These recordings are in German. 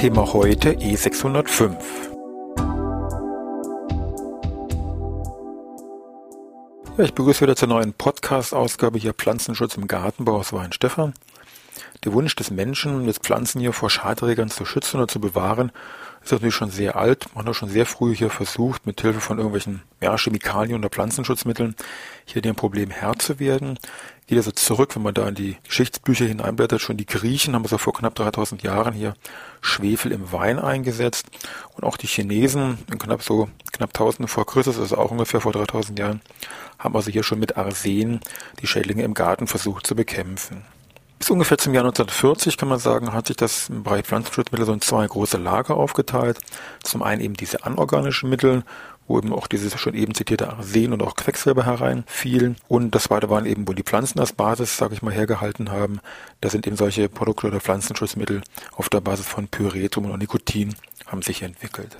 Thema heute E605. Ja, ich begrüße wieder zur neuen Podcast-Ausgabe hier Pflanzenschutz im Gartenbau aus Weinstefan. Der Wunsch des Menschen, jetzt Pflanzen hier vor Schadträgern zu schützen oder zu bewahren, ist natürlich schon sehr alt. Man hat schon sehr früh hier versucht, mit Hilfe von irgendwelchen ja, Chemikalien oder Pflanzenschutzmitteln hier dem Problem Herr zu werden. Geht also zurück, wenn man da in die Geschichtsbücher hineinblättert, schon die Griechen haben so vor knapp 3000 Jahren hier Schwefel im Wein eingesetzt und auch die Chinesen in knapp so knapp 1000 vor Christus, also auch ungefähr vor 3000 Jahren, haben also hier schon mit Arsen die Schädlinge im Garten versucht zu bekämpfen. Bis ungefähr zum Jahr 1940 kann man sagen, hat sich das im Bereich Pflanzenschutzmittel so in zwei große Lager aufgeteilt. Zum einen eben diese anorganischen Mittel, wo eben auch dieses schon eben zitierte Arsen und auch Quecksilber hereinfielen. Und das zweite waren eben, wo die Pflanzen als Basis, sage ich mal, hergehalten haben. Das sind eben solche Produkte oder Pflanzenschutzmittel auf der Basis von Pyretum und Nikotin haben sich entwickelt.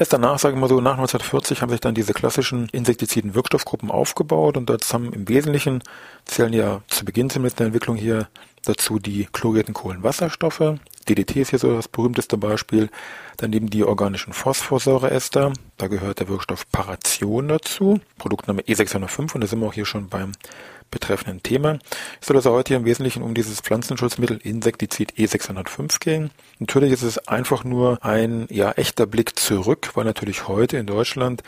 Erst danach, sagen wir mal so, nach 1940 haben sich dann diese klassischen insektiziden Wirkstoffgruppen aufgebaut und das haben im Wesentlichen zählen ja zu Beginn zumindest der Entwicklung hier dazu die chlorierten Kohlenwasserstoffe. DDT ist hier so das berühmteste Beispiel. Daneben die organischen Phosphorsäureester. Da gehört der Wirkstoff Paration dazu. Produktname E605 und da sind wir auch hier schon beim betreffenden Thema. Es soll also heute im Wesentlichen um dieses Pflanzenschutzmittel Insektizid E605 gehen. Natürlich ist es einfach nur ein ja echter Blick zurück, weil natürlich heute in Deutschland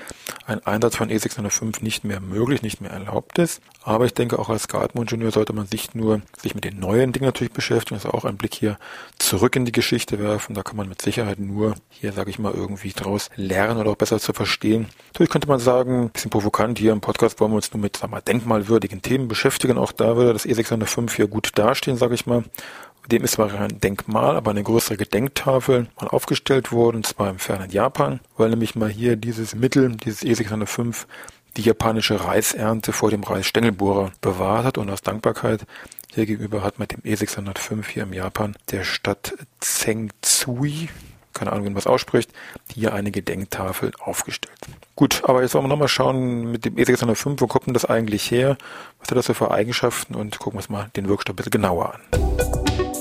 ein Einsatz von E605 nicht mehr möglich, nicht mehr erlaubt ist. Aber ich denke auch als Garteningenieur sollte man nicht nur sich mit den neuen Dingen natürlich beschäftigen, also auch einen Blick hier zurück in die Geschichte werfen. Da kann man mit Sicherheit nur hier, sage ich mal, irgendwie draus lernen oder auch besser zu verstehen. Natürlich könnte man sagen, bisschen provokant hier im Podcast wollen wir uns nur mit sag mal, denkmalwürdigen Themen beschäftigen. Auch da würde das E605 hier gut dastehen, sage ich mal. Dem ist zwar ein Denkmal, aber eine größere Gedenktafel mal aufgestellt worden, zwar im fernen Japan, weil nämlich mal hier dieses Mittel, dieses E605, die japanische Reisernte vor dem Reisstängelbohrer bewahrt hat und aus Dankbarkeit hier gegenüber hat mit dem E605 hier im Japan der Stadt Zengzui keine Ahnung, wie man das ausspricht, hier eine Gedenktafel aufgestellt. Gut, aber jetzt wollen wir nochmal schauen mit dem E605, wo kommt denn das eigentlich her? Was hat das für Eigenschaften? Und gucken wir uns mal den Wirkstoff ein bisschen genauer an.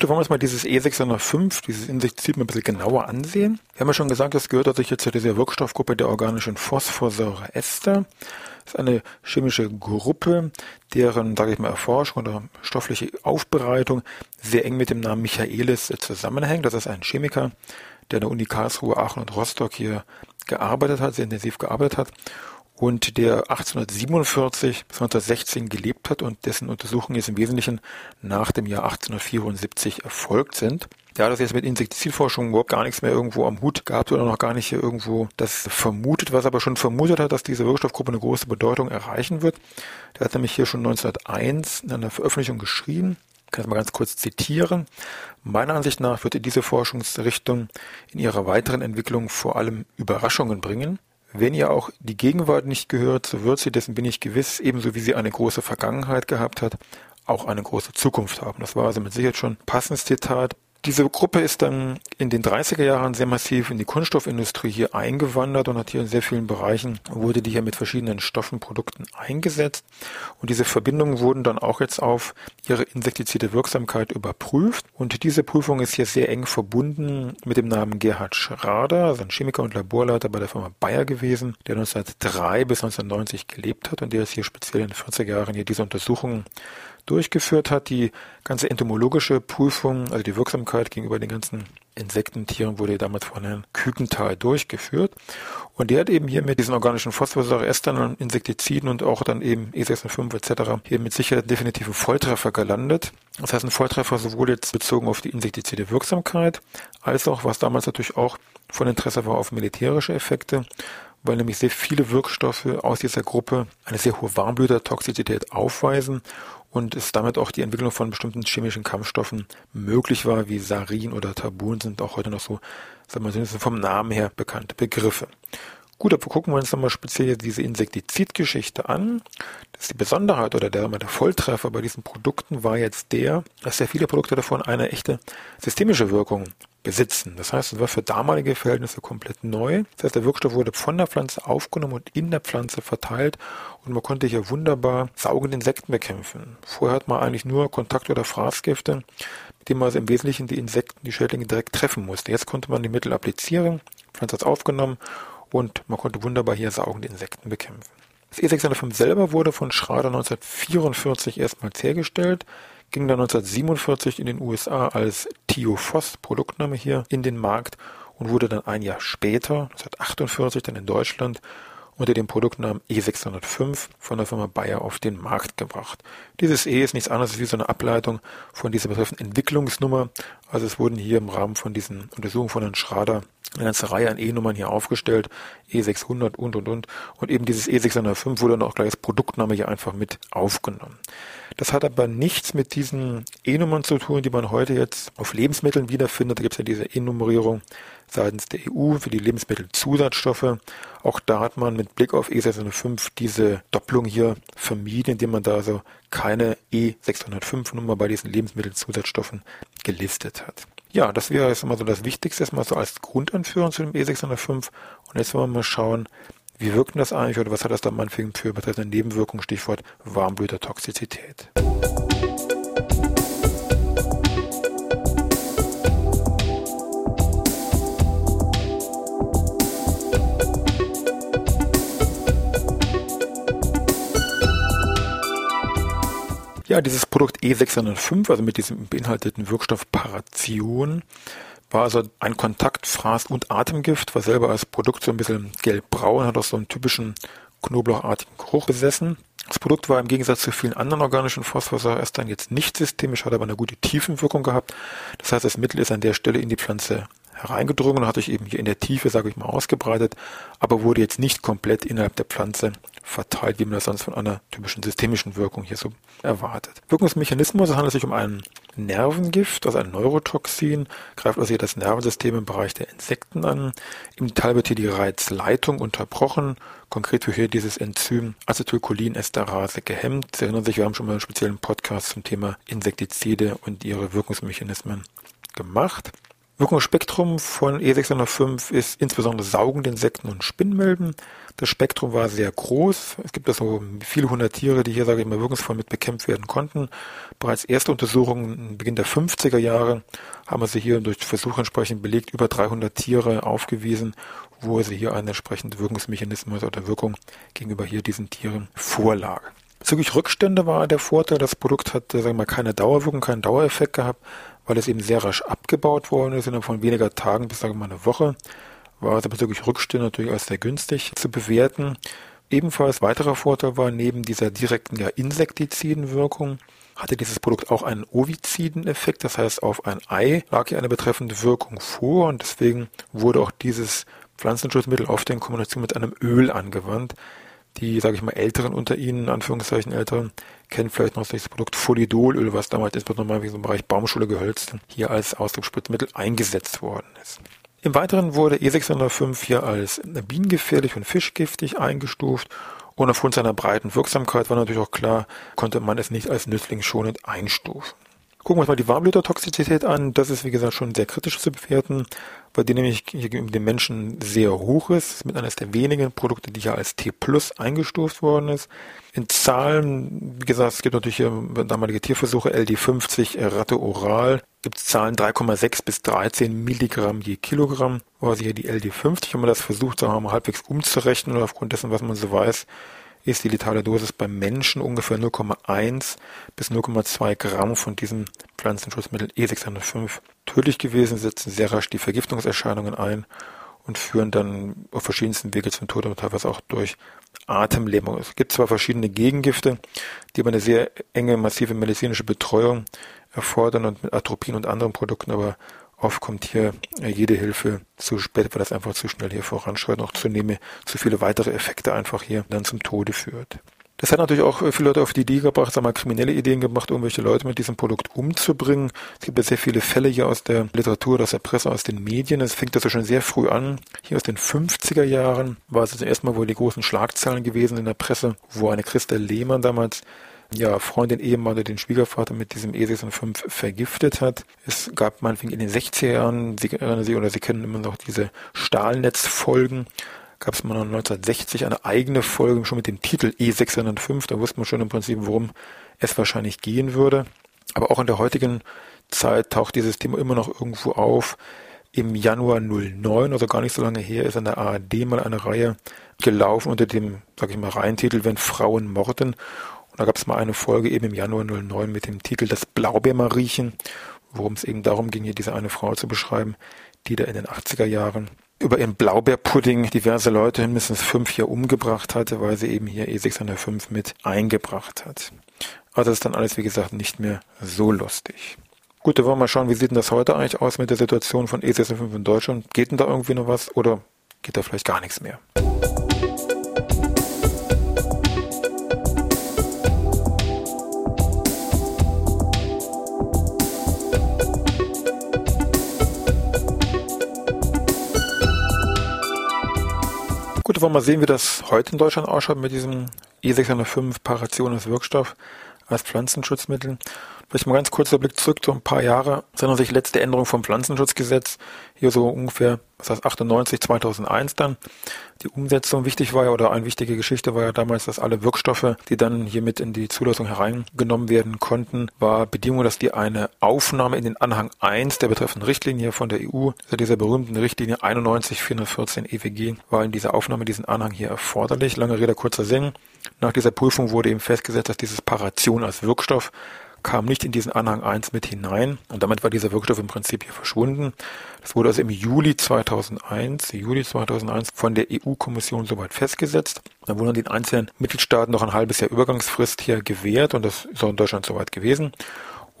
Gut, dann wollen wir uns mal dieses E605, dieses Insektizid mal ein bisschen genauer ansehen. Wir haben ja schon gesagt, das gehört also hier zu dieser Wirkstoffgruppe der organischen Phosphorsäureester. Das ist eine chemische Gruppe, deren, sage ich mal, Erforschung oder stoffliche Aufbereitung sehr eng mit dem Namen Michaelis zusammenhängt. Das ist ein Chemiker, der an der Uni Karlsruhe, Aachen und Rostock hier gearbeitet hat, sehr intensiv gearbeitet hat und der 1847 bis 1916 gelebt hat und dessen Untersuchungen jetzt im Wesentlichen nach dem Jahr 1874 erfolgt sind. Der hat das jetzt mit Insektizidforschung überhaupt gar nichts mehr irgendwo am Hut gehabt oder noch gar nicht hier irgendwo das vermutet, was aber schon vermutet hat, dass diese Wirkstoffgruppe eine große Bedeutung erreichen wird. Der hat nämlich hier schon 1901 in einer Veröffentlichung geschrieben, ich kann es mal ganz kurz zitieren. Meiner Ansicht nach wird diese Forschungsrichtung in ihrer weiteren Entwicklung vor allem Überraschungen bringen. Wenn ihr auch die Gegenwart nicht gehört, so wird sie, dessen bin ich gewiss, ebenso wie sie eine große Vergangenheit gehabt hat, auch eine große Zukunft haben. Das war also mit Sicherheit schon passendes Zitat. Diese Gruppe ist dann in den 30er Jahren sehr massiv in die Kunststoffindustrie hier eingewandert und hat hier in sehr vielen Bereichen, wurde die hier mit verschiedenen Stoffen, Produkten eingesetzt. Und diese Verbindungen wurden dann auch jetzt auf ihre insektizide Wirksamkeit überprüft. Und diese Prüfung ist hier sehr eng verbunden mit dem Namen Gerhard Schrader, also ein Chemiker und Laborleiter bei der Firma Bayer gewesen, der 1903 bis 1990 gelebt hat und der ist hier speziell in den 40er Jahren hier diese Untersuchungen durchgeführt hat. Die ganze entomologische Prüfung, also die Wirksamkeit gegenüber den ganzen Insektentieren wurde damals von Herrn Kükenthal durchgeführt. Und der hat eben hier mit diesen organischen Phosphorsäureestern und Insektiziden und auch dann eben E605 etc. hier mit Sicherheit definitive Volltreffer gelandet. Das heißt ein Volltreffer sowohl jetzt bezogen auf die insektizide Wirksamkeit, als auch, was damals natürlich auch von Interesse war auf militärische Effekte, weil nämlich sehr viele Wirkstoffe aus dieser Gruppe eine sehr hohe Warmblütertoxizität aufweisen und es damit auch die Entwicklung von bestimmten chemischen Kampfstoffen möglich war, wie Sarin oder Tabun sind auch heute noch so, sagen wir mal, vom Namen her bekannte Begriffe. Gut, aber gucken wir uns nochmal speziell diese Insektizidgeschichte an. Das ist die Besonderheit oder der, der Volltreffer bei diesen Produkten war jetzt der, dass sehr viele Produkte davon eine echte systemische Wirkung besitzen. Das heißt, es war für damalige Verhältnisse komplett neu. Das heißt, der Wirkstoff wurde von der Pflanze aufgenommen und in der Pflanze verteilt und man konnte hier wunderbar saugende Insekten bekämpfen. Vorher hat man eigentlich nur Kontakt- oder Fraßgifte, mit denen man also im Wesentlichen die Insekten, die Schädlinge direkt treffen musste. Jetzt konnte man die Mittel applizieren, die Pflanze hat es aufgenommen und man konnte wunderbar hier saugende Insekten bekämpfen. Das E605 selber wurde von Schrader 1944 erstmals hergestellt, ging dann 1947 in den USA als Thiofos, Produktname hier, in den Markt und wurde dann ein Jahr später, 1948, dann in Deutschland unter dem Produktnamen E605 von der Firma Bayer auf den Markt gebracht. Dieses E ist nichts anderes wie so eine Ableitung von dieser betreffenden Entwicklungsnummer. Also es wurden hier im Rahmen von diesen Untersuchungen von Herrn Schrader eine ganze Reihe an E-Nummern hier aufgestellt, E600 und und und. Und eben dieses E605 wurde dann auch gleich als Produktname hier einfach mit aufgenommen. Das hat aber nichts mit diesen E-Nummern zu tun, die man heute jetzt auf Lebensmitteln wiederfindet. Da gibt es ja diese E-Nummerierung seitens der EU für die Lebensmittelzusatzstoffe. Auch da hat man mit Blick auf E605 diese Doppelung hier vermieden, indem man da also keine E605-Nummer bei diesen Lebensmittelzusatzstoffen gelistet hat. Ja, das wäre jetzt mal so das Wichtigste, erstmal so als Grundanführung zu dem E605. Und jetzt wollen wir mal schauen, wie wirkt das eigentlich oder was hat das dann meinetwegen für betreffende Nebenwirkungen, Stichwort Warmblütertoxizität. Ja, dieses Produkt E605, also mit diesem beinhalteten Wirkstoff Paration, war also ein Kontakt, Fraß und Atemgift, war selber als Produkt so ein bisschen gelbbraun, hat auch so einen typischen knoblauchartigen Geruch besessen. Das Produkt war im Gegensatz zu vielen anderen organischen Phosphorsäureestern jetzt nicht systemisch, hat aber eine gute Tiefenwirkung gehabt. Das heißt, das Mittel ist an der Stelle in die Pflanze hereingedrungen hat sich eben hier in der Tiefe, sage ich mal, ausgebreitet, aber wurde jetzt nicht komplett innerhalb der Pflanze verteilt, wie man das sonst von einer typischen systemischen Wirkung hier so erwartet. Wirkungsmechanismus, es handelt sich um ein Nervengift, also ein Neurotoxin, greift also hier das Nervensystem im Bereich der Insekten an. Im Detail wird hier die Reizleitung unterbrochen. Konkret wird hier dieses Enzym Acetylcholinesterase gehemmt. Sie erinnern sich, wir haben schon mal einen speziellen Podcast zum Thema Insektizide und ihre Wirkungsmechanismen gemacht. Wirkungsspektrum von E605 ist insbesondere saugende Insekten und Spinnmilben. Das Spektrum war sehr groß. Es gibt also viele hundert Tiere, die hier, sage ich mal, wirkungsvoll mit bekämpft werden konnten. Bereits erste Untersuchungen Beginn der 50er Jahre haben sie hier durch Versuche entsprechend belegt, über 300 Tiere aufgewiesen, wo sie hier einen entsprechenden Wirkungsmechanismus oder Wirkung gegenüber hier diesen Tieren vorlag. Bezüglich Rückstände war der Vorteil, das Produkt hat, sagen wir mal, keine Dauerwirkung, keinen Dauereffekt gehabt, weil es eben sehr rasch abgebaut worden ist, innerhalb von weniger Tagen bis, sagen wir mal, eine Woche. War also bezüglich Rückstände natürlich als sehr günstig zu bewerten. Ebenfalls weiterer Vorteil war, neben dieser direkten ja, Insektizidenwirkung, hatte dieses Produkt auch einen Oviziden-Effekt, das heißt auf ein Ei lag hier eine betreffende Wirkung vor und deswegen wurde auch dieses Pflanzenschutzmittel oft in Kombination mit einem Öl angewandt, die, sage ich mal, Älteren unter Ihnen, in Anführungszeichen Älteren, kennen vielleicht noch das Produkt Folidolöl, was damals insbesondere im Bereich Baumschule gehölzt, hier als Ausdrucksspritzmittel eingesetzt worden ist. Im Weiteren wurde E605 hier als bienengefährlich und fischgiftig eingestuft und aufgrund seiner breiten Wirksamkeit war natürlich auch klar, konnte man es nicht als nützlingsschonend einstufen. Gucken wir uns mal die Warmblütertoxizität an. Das ist, wie gesagt, schon sehr kritisch zu bewerten, weil die nämlich gegenüber dem Menschen sehr hoch ist. Mit eines der wenigen Produkte, die ja als T plus eingestuft worden ist. In Zahlen, wie gesagt, es gibt natürlich hier damalige Tierversuche, LD50, Ratte oral, gibt es Zahlen 3,6 bis 13 Milligramm je Kilogramm, also hier die LD50. Wenn man das versucht, sagen wir mal, halbwegs umzurechnen oder aufgrund dessen, was man so weiß, ist die letale Dosis beim Menschen ungefähr 0,1 bis 0,2 Gramm von diesem Pflanzenschutzmittel E605 tödlich gewesen, setzen sehr rasch die Vergiftungserscheinungen ein und führen dann auf verschiedensten Wege zum Tod und teilweise auch durch Atemlähmung. Es gibt zwar verschiedene Gegengifte, die aber eine sehr enge, massive medizinische Betreuung erfordern und mit Atropin und anderen Produkten, aber Oft kommt hier jede Hilfe zu spät, weil das einfach zu schnell hier voranschreitet, noch zunehmend zu viele weitere Effekte einfach hier dann zum Tode führt. Das hat natürlich auch viele Leute auf die Idee gebracht, sagen wir, kriminelle Ideen gemacht, irgendwelche Leute mit diesem Produkt umzubringen. Es gibt ja sehr viele Fälle hier aus der Literatur, aus der Presse, aus den Medien. Es fängt also schon sehr früh an. Hier aus den 50er Jahren war es also erstmal wohl die großen Schlagzeilen gewesen in der Presse, wo eine Christa Lehmann damals ja, Freundin, Ehemann oder den Schwiegervater mit diesem E605 vergiftet hat. Es gab meinetwegen in den 60er Jahren, Sie erinnern sich oder Sie kennen immer noch diese Stahlnetzfolgen, gab es mal 1960 eine eigene Folge schon mit dem Titel E605. Da wusste man schon im Prinzip, worum es wahrscheinlich gehen würde. Aber auch in der heutigen Zeit taucht dieses Thema immer noch irgendwo auf. Im Januar 09, also gar nicht so lange her, ist an der ARD mal eine Reihe gelaufen unter dem, sag ich mal, Reihentitel Wenn Frauen morden. Da gab es mal eine Folge eben im Januar 09 mit dem Titel Das Blaubeermariechen, worum es eben darum ging, hier diese eine Frau zu beschreiben, die da in den 80er Jahren über ihren Blaubeerpudding diverse Leute mindestens fünf hier umgebracht hatte, weil sie eben hier E605 mit eingebracht hat. Also ist dann alles, wie gesagt, nicht mehr so lustig. Gut, dann wollen wir mal schauen, wie sieht denn das heute eigentlich aus mit der Situation von E605 in Deutschland? Geht denn da irgendwie noch was oder geht da vielleicht gar nichts mehr? Gut, wollen wir mal sehen, wie das heute in Deutschland ausschaut mit diesem E605 Parationes Wirkstoff als Pflanzenschutzmittel. Vielleicht mal ganz kurzer Blick zurück, so ein paar Jahre, sondern sich letzte Änderung vom Pflanzenschutzgesetz, hier so ungefähr, was heißt 98, 2001 dann. Die Umsetzung wichtig war ja, oder eine wichtige Geschichte war ja damals, dass alle Wirkstoffe, die dann hier mit in die Zulassung hereingenommen werden konnten, war Bedingung, dass die eine Aufnahme in den Anhang 1 der betreffenden Richtlinie von der EU, also dieser berühmten Richtlinie 91-414 EWG, war in dieser Aufnahme diesen Anhang hier erforderlich. Lange Rede, kurzer Sinn. Nach dieser Prüfung wurde eben festgesetzt, dass dieses Paration als Wirkstoff kam nicht in diesen Anhang 1 mit hinein und damit war dieser Wirkstoff im Prinzip hier verschwunden. Das wurde also im Juli 2001, Juli 2001 von der EU-Kommission soweit festgesetzt. Da wurden den einzelnen Mitgliedstaaten noch ein halbes Jahr Übergangsfrist hier gewährt und das ist auch in Deutschland soweit gewesen.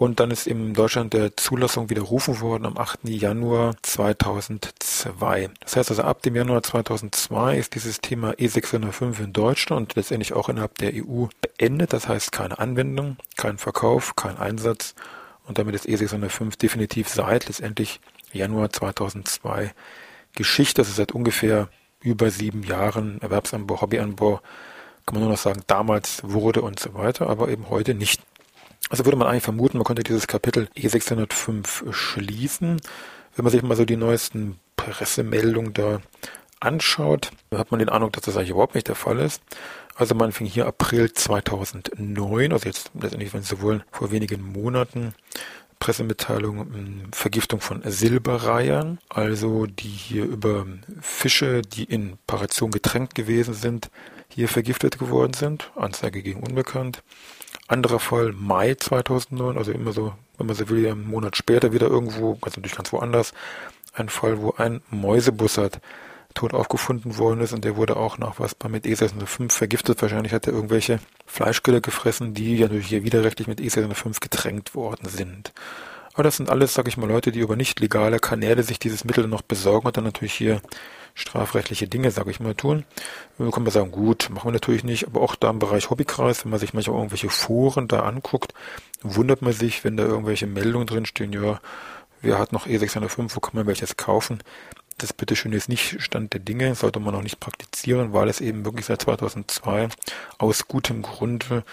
Und dann ist in Deutschland der Zulassung widerrufen worden am 8. Januar 2002. Das heißt also ab dem Januar 2002 ist dieses Thema E605 in Deutschland und letztendlich auch innerhalb der EU beendet. Das heißt keine Anwendung, kein Verkauf, kein Einsatz. Und damit ist E605 definitiv seit letztendlich Januar 2002 Geschichte. Das ist seit ungefähr über sieben Jahren Erwerbsanbau, Hobbyanbau. Kann man nur noch sagen, damals wurde und so weiter, aber eben heute nicht also würde man eigentlich vermuten, man könnte dieses Kapitel E605 schließen. Wenn man sich mal so die neuesten Pressemeldungen da anschaut, hat man den Eindruck, dass das eigentlich überhaupt nicht der Fall ist. Also man fing hier April 2009, also jetzt letztendlich, wenn Sie wollen, vor wenigen Monaten, Pressemitteilung hm, Vergiftung von Silberreihern, also die hier über Fische, die in Paration getränkt gewesen sind, hier vergiftet geworden sind. Anzeige gegen Unbekannt. Anderer Fall Mai 2009, also immer so, wenn man so will, einen Monat später wieder irgendwo, also natürlich ganz woanders, ein Fall, wo ein Mäusebussard tot aufgefunden worden ist und der wurde auch nach was mit E605 vergiftet. Wahrscheinlich hat er irgendwelche Fleischgülle gefressen, die ja natürlich hier widerrechtlich mit E605 getränkt worden sind. Aber das sind alles, sag ich mal, Leute, die über nicht legale Kanäle sich dieses Mittel noch besorgen und dann natürlich hier strafrechtliche Dinge, sage ich mal, tun. Wir können wir sagen, gut, machen wir natürlich nicht, aber auch da im Bereich Hobbykreis, wenn man sich manchmal irgendwelche Foren da anguckt, wundert man sich, wenn da irgendwelche Meldungen drinstehen, ja, wer hat noch E605, wo kann man welches kaufen? Das bitteschön ist nicht Stand der Dinge, sollte man auch nicht praktizieren, weil es eben wirklich seit 2002 aus gutem Grunde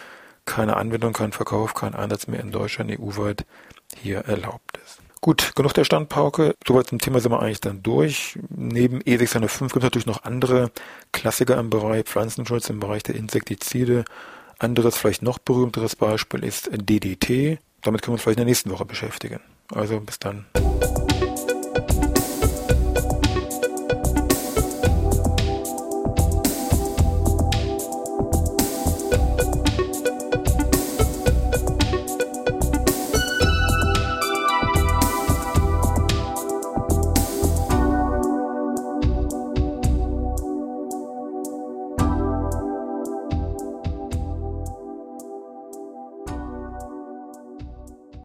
keine Anwendung, kein Verkauf, kein Einsatz mehr in Deutschland EU-weit hier erlaubt ist. Gut, genug der Standpauke. Soweit zum Thema sind wir eigentlich dann durch. Neben E605 gibt es natürlich noch andere Klassiker im Bereich Pflanzenschutz, im Bereich der Insektizide. Anderes, vielleicht noch berühmteres Beispiel ist DDT. Damit können wir uns vielleicht in der nächsten Woche beschäftigen. Also bis dann.